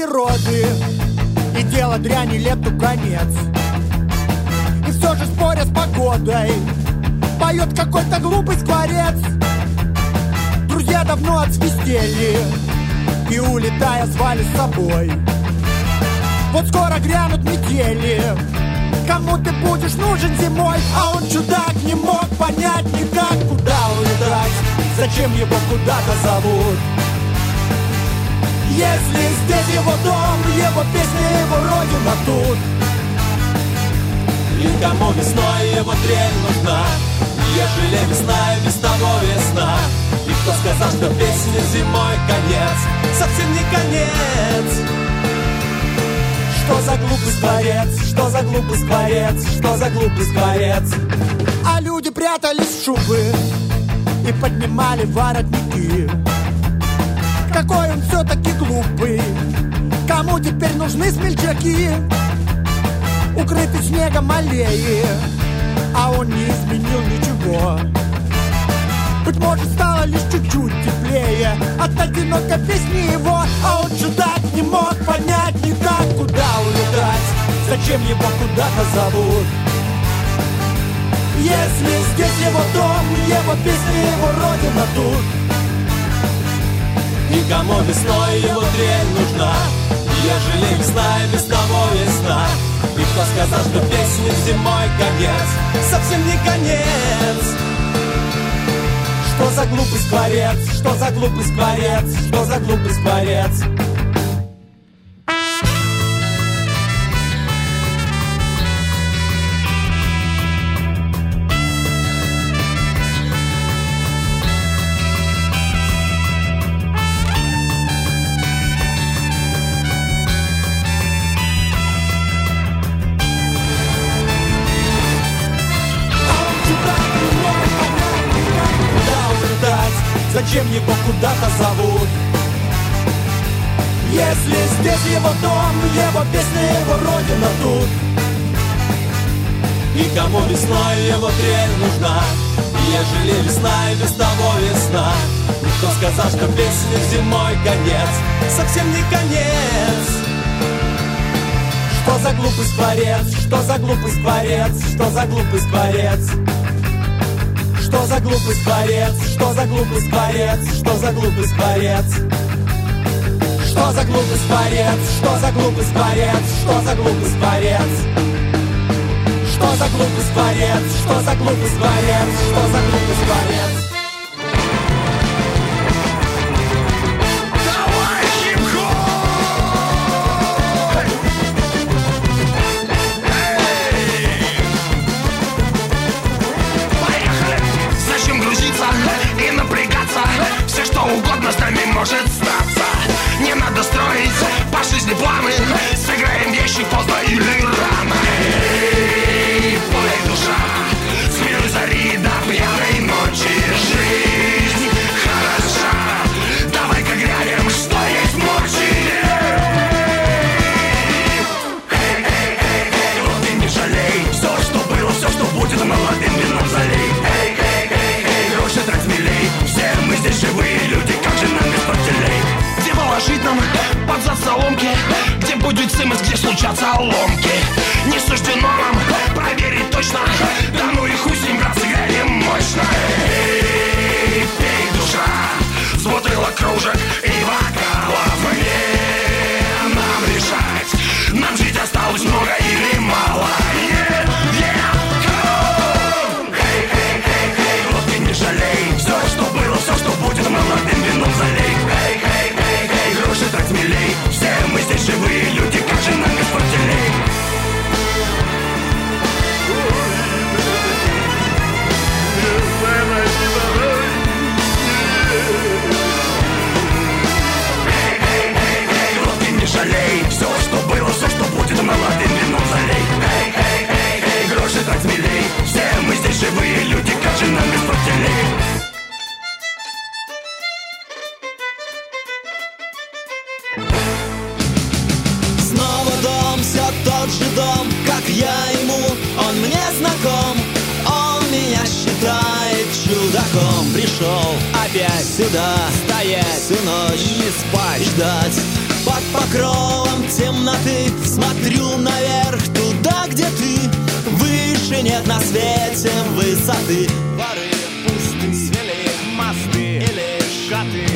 природы. И дело дряни лету конец. И все же споря с погодой. Поет какой-то глупый скворец. Друзья давно отсвистели. И улетая звали с собой. Вот скоро грянут метели. Кому ты будешь нужен зимой? А он чудак не мог понять никак Куда улетать. Зачем его куда-то зовут если здесь его дом, его песня, его родина тут. И кому весной его трель нужна. Ежели весна и без того весна. И кто сказал, что песня зимой конец? Совсем не конец. Что за глупый скворец, что за глупый скворец, что за глупый скворец? А люди прятались в шубы и поднимали воротники Какой он все-таки глупый. Кому теперь нужны смельчаки Укрытый снегом аллеи? А он не изменил ничего. Быть может, стало лишь чуть-чуть теплее. От одинокой песни его. А он чудак не мог понять никак Куда улетать, зачем его куда-то зовут? Если здесь его дом, его песни, его родина тут И кому весной его трель нужна. Ежели весна и без того весна И кто сказал, что песня зимой конец? Совсем не конец. Что за глупый скворец, что за глупый скворец, что за глупый скворец зачем его куда-то зовут? Если здесь его дом, его песня, его родина тут. И кому весной его трель нужна. Ежели весна и без того весна. Кто сказал, что песня зимой конец. Совсем не конец. Что за глупый скворец, что за глупый скворец, что за глупый скворец Что за глупый скворец, что за глупый скворец, что за глупый скворец Что за глупый скворец, что за глупый скворец, что за глупый скворец Что за глупый скворец, что за глупый скворец, что за глупый скворец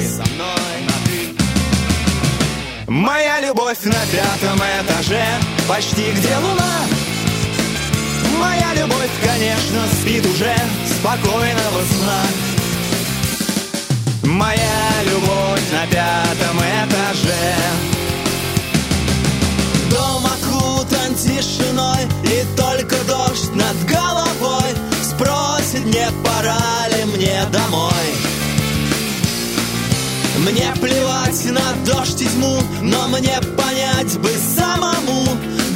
со мной на ты Моя любовь на пятом этаже, почти где луна. Моя любовь, конечно, спит уже спокойного сна. Моя любовь на пятом этаже. Дом окутан тишиной, и только дождь над головой спросит, не пора ли мне домой. Мне плевать на дождь и тьму, но мне понять бы самому,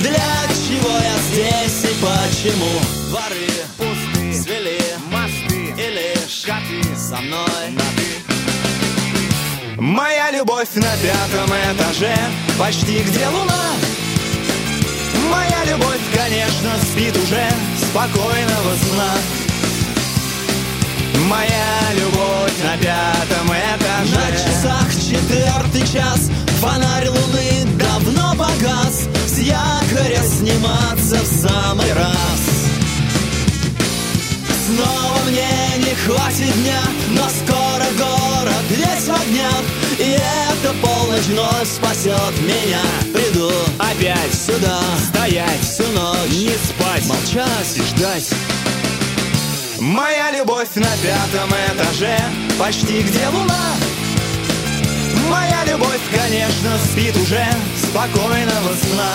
для чего я здесь и почему. Дворы пусты, свели мосты или шкафы со мной на ты. Моя любовь на пятом этаже, почти где луна. Моя любовь, конечно, спит уже спокойного сна. Моя любовь на пятом этаже. На часах четвертый час. Фонарь луны давно погас. С якоря сниматься в самый раз. Снова мне не хватит дня Но скоро город весь в огнях. И эта полночь вновь спасет меня. Приду опять сюда. Стоять. Всю ночь Не спать, молчать и ждать Моя любовь на пятом этаже, почти где луна. Моя любовь, конечно, спит уже спокойного сна.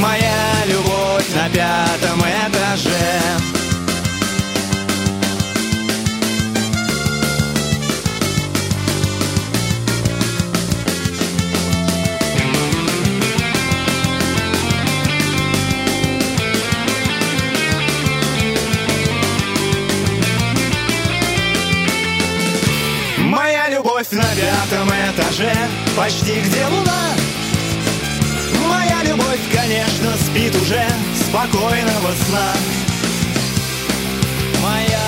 Моя любовь на пятом этаже. Любовь на пятом этаже, почти где луна. Моя любовь, конечно, спит уже спокойного сна. Моя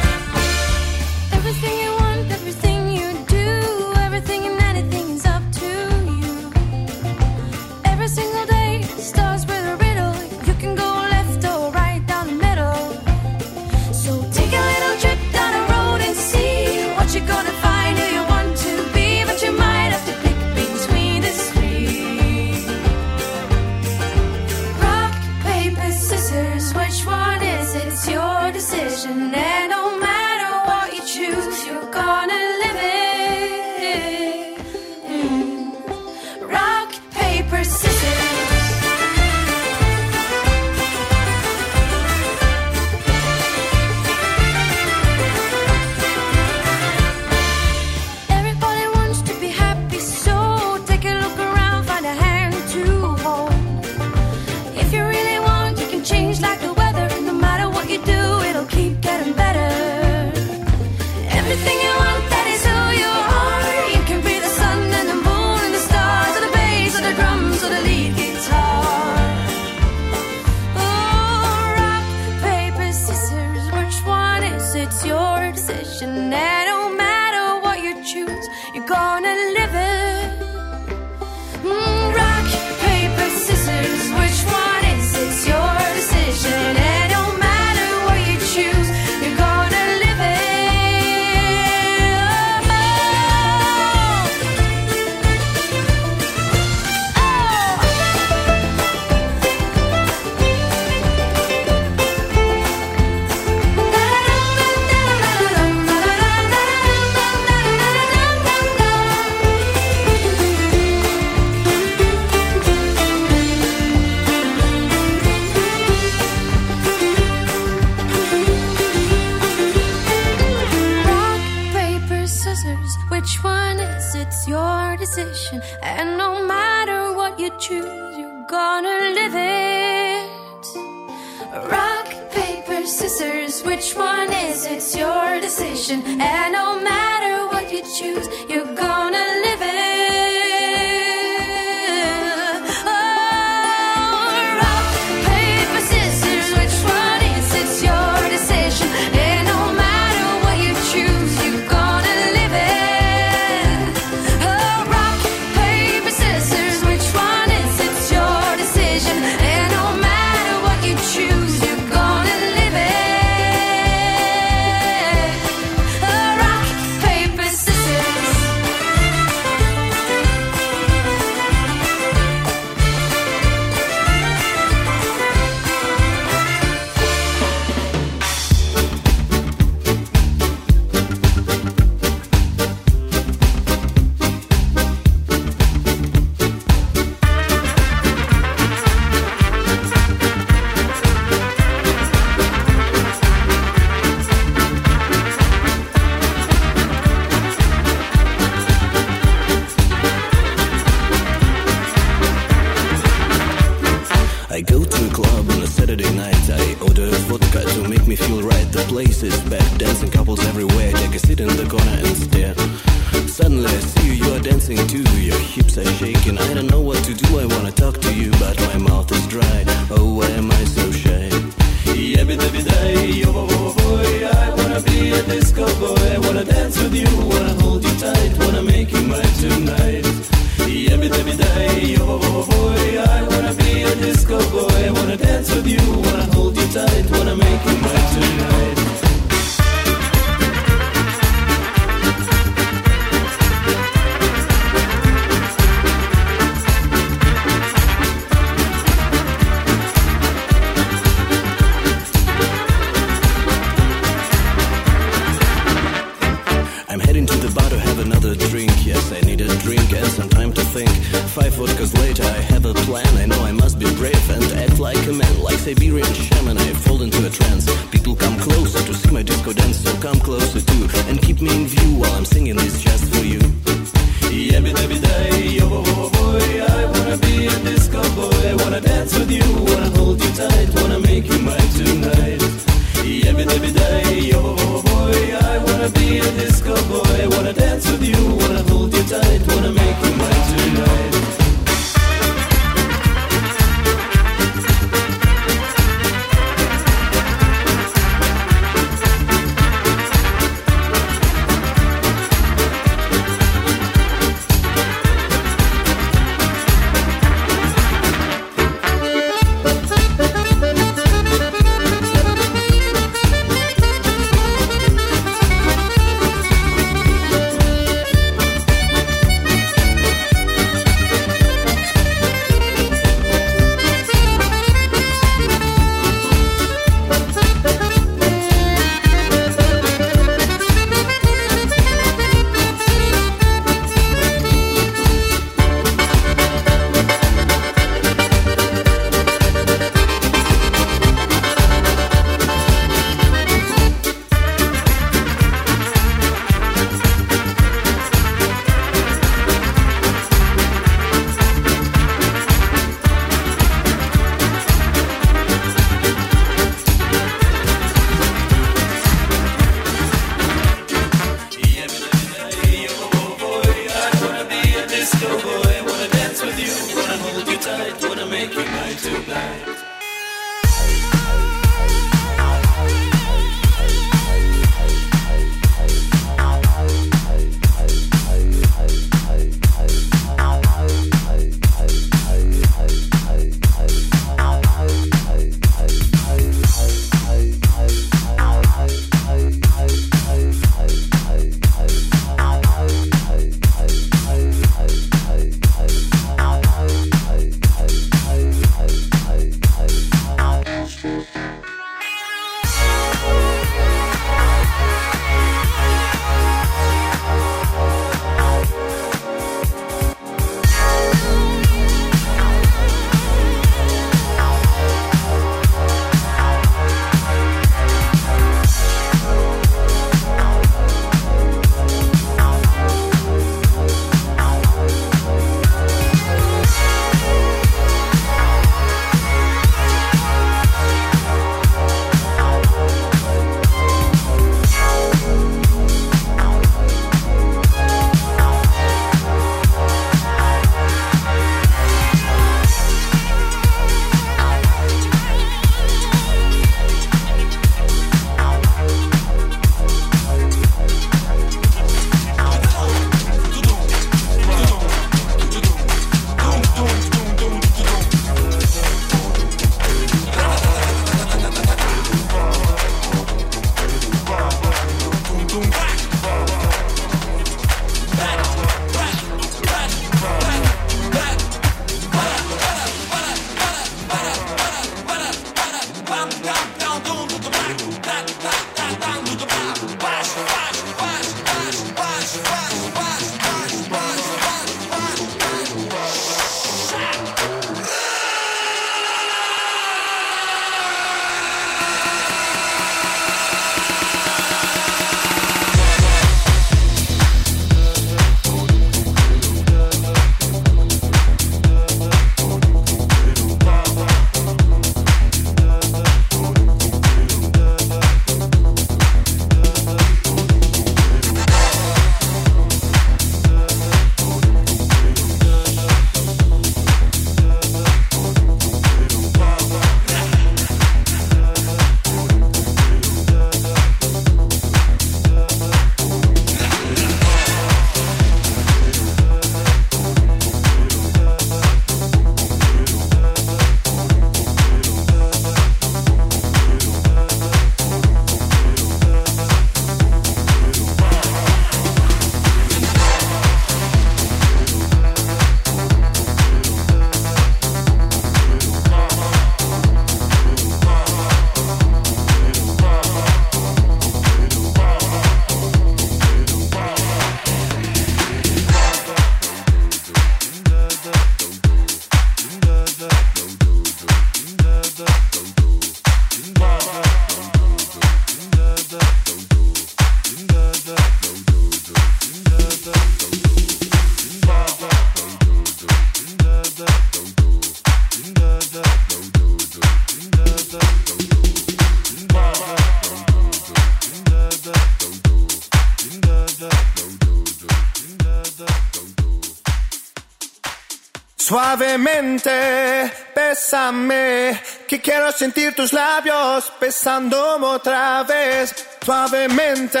Bésame, que quiero sentir tus labios besándome otra vez, suavemente.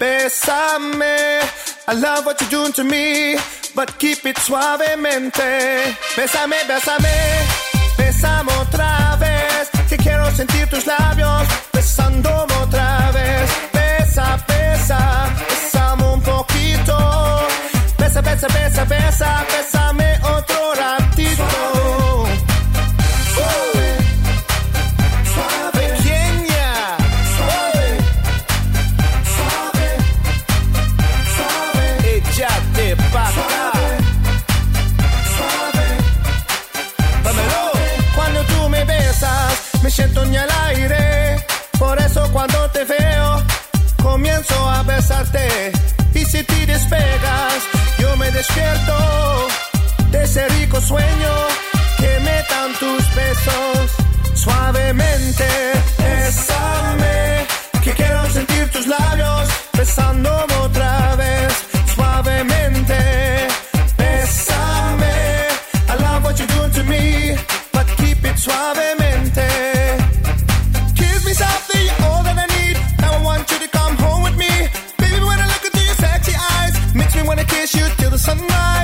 Bésame, I love what you're doing to me, but keep it suavemente. Bésame, bésame, besame otra vez, que quiero sentir tus labios besándome otra vez. Besa, besa, besame un poquito. Besa, besa, besa, besa, besa. the sunrise.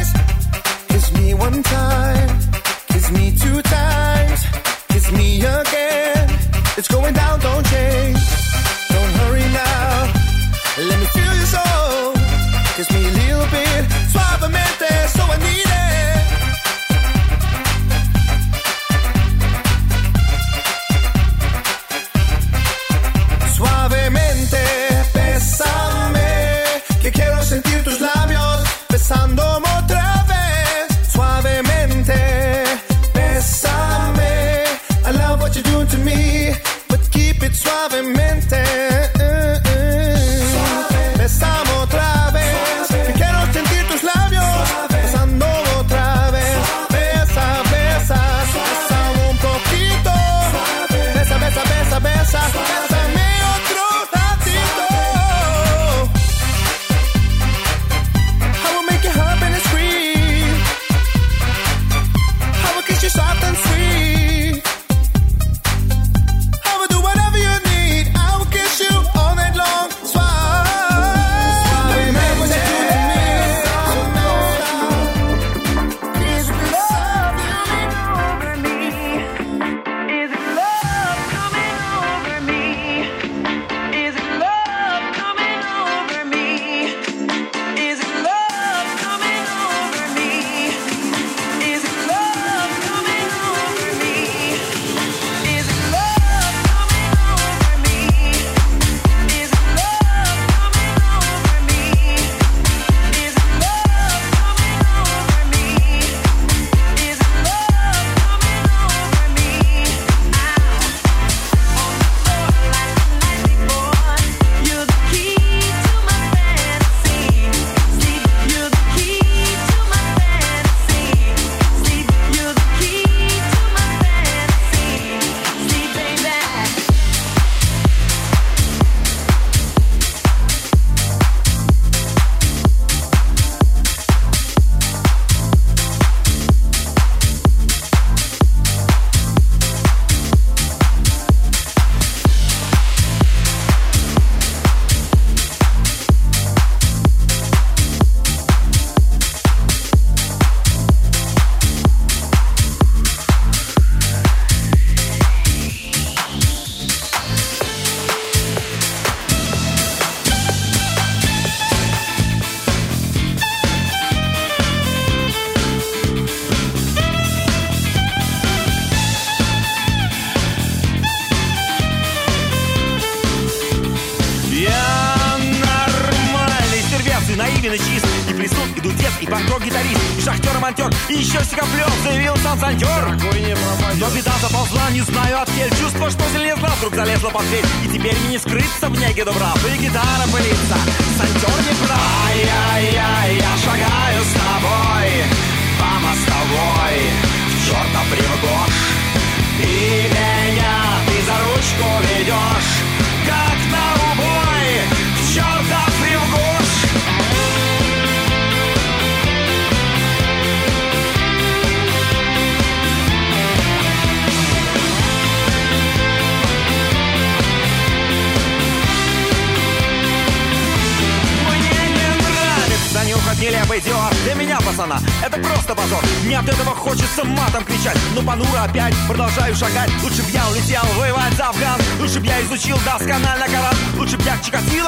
продолжаю шагать. Лучше б я улетел воевать за Афган. Лучше б я изучил досконально Коран Лучше б я чикатил.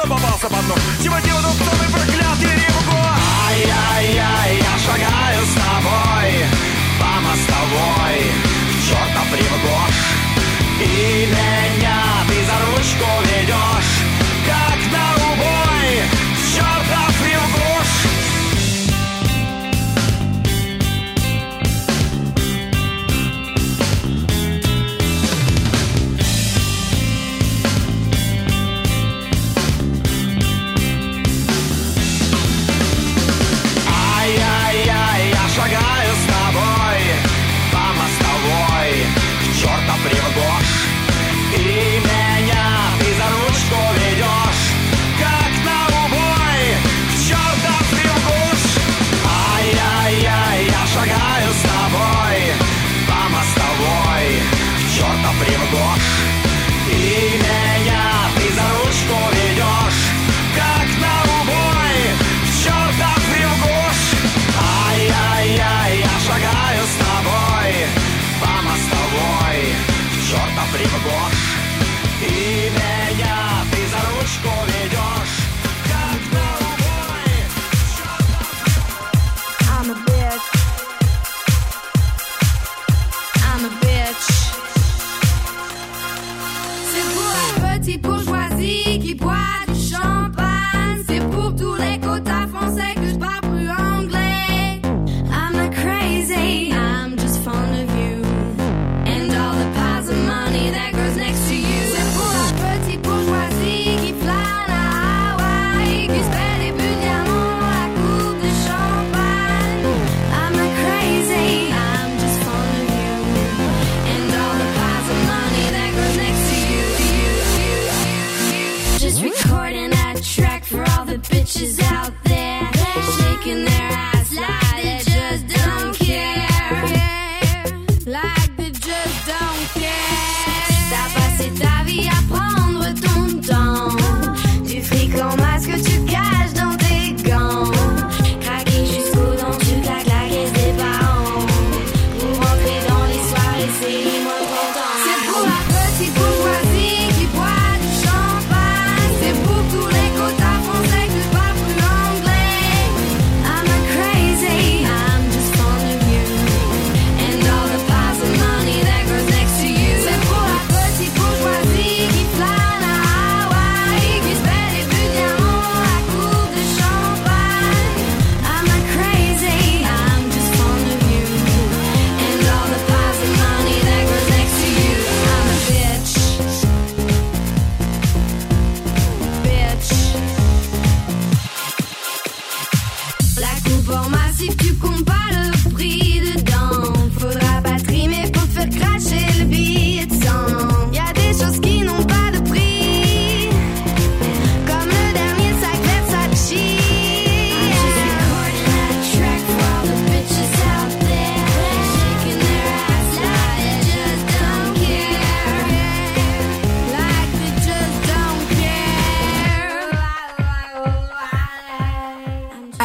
parti pour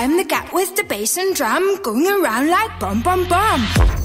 I'm the cat with the bass and drum going around like boom, boom, boom.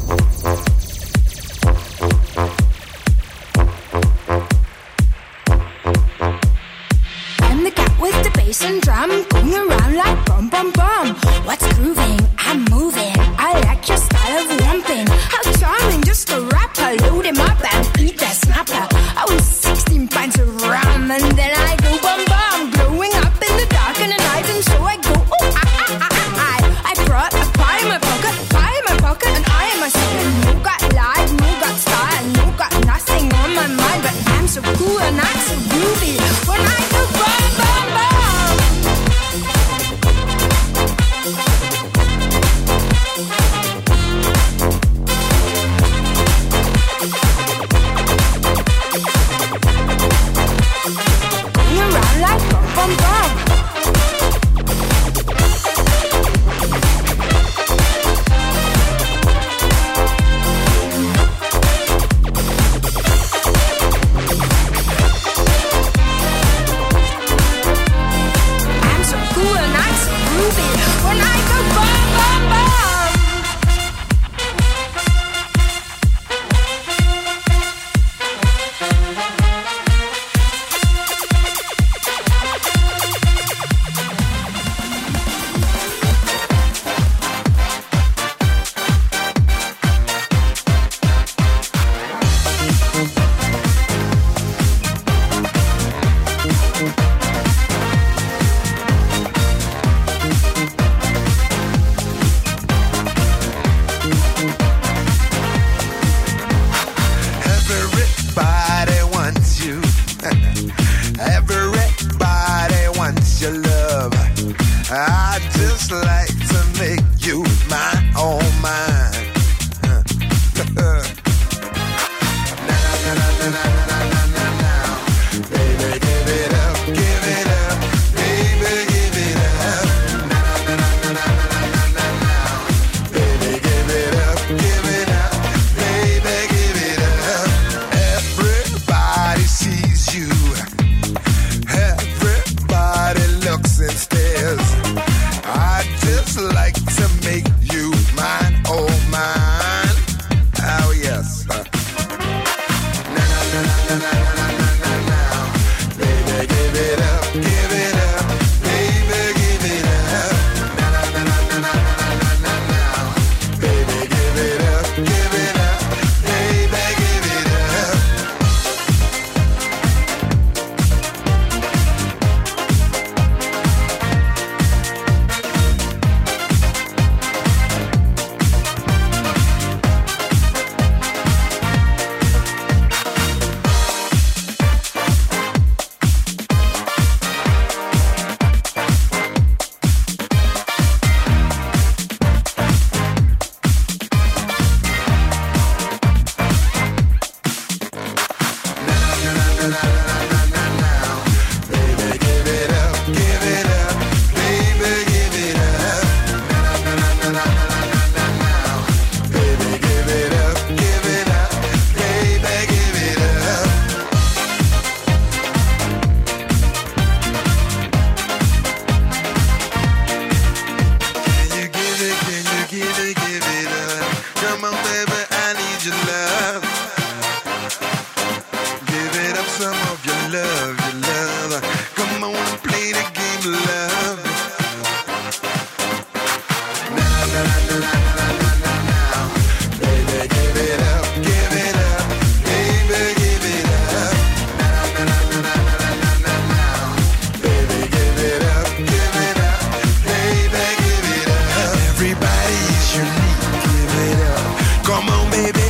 you leave it up. Come on, baby.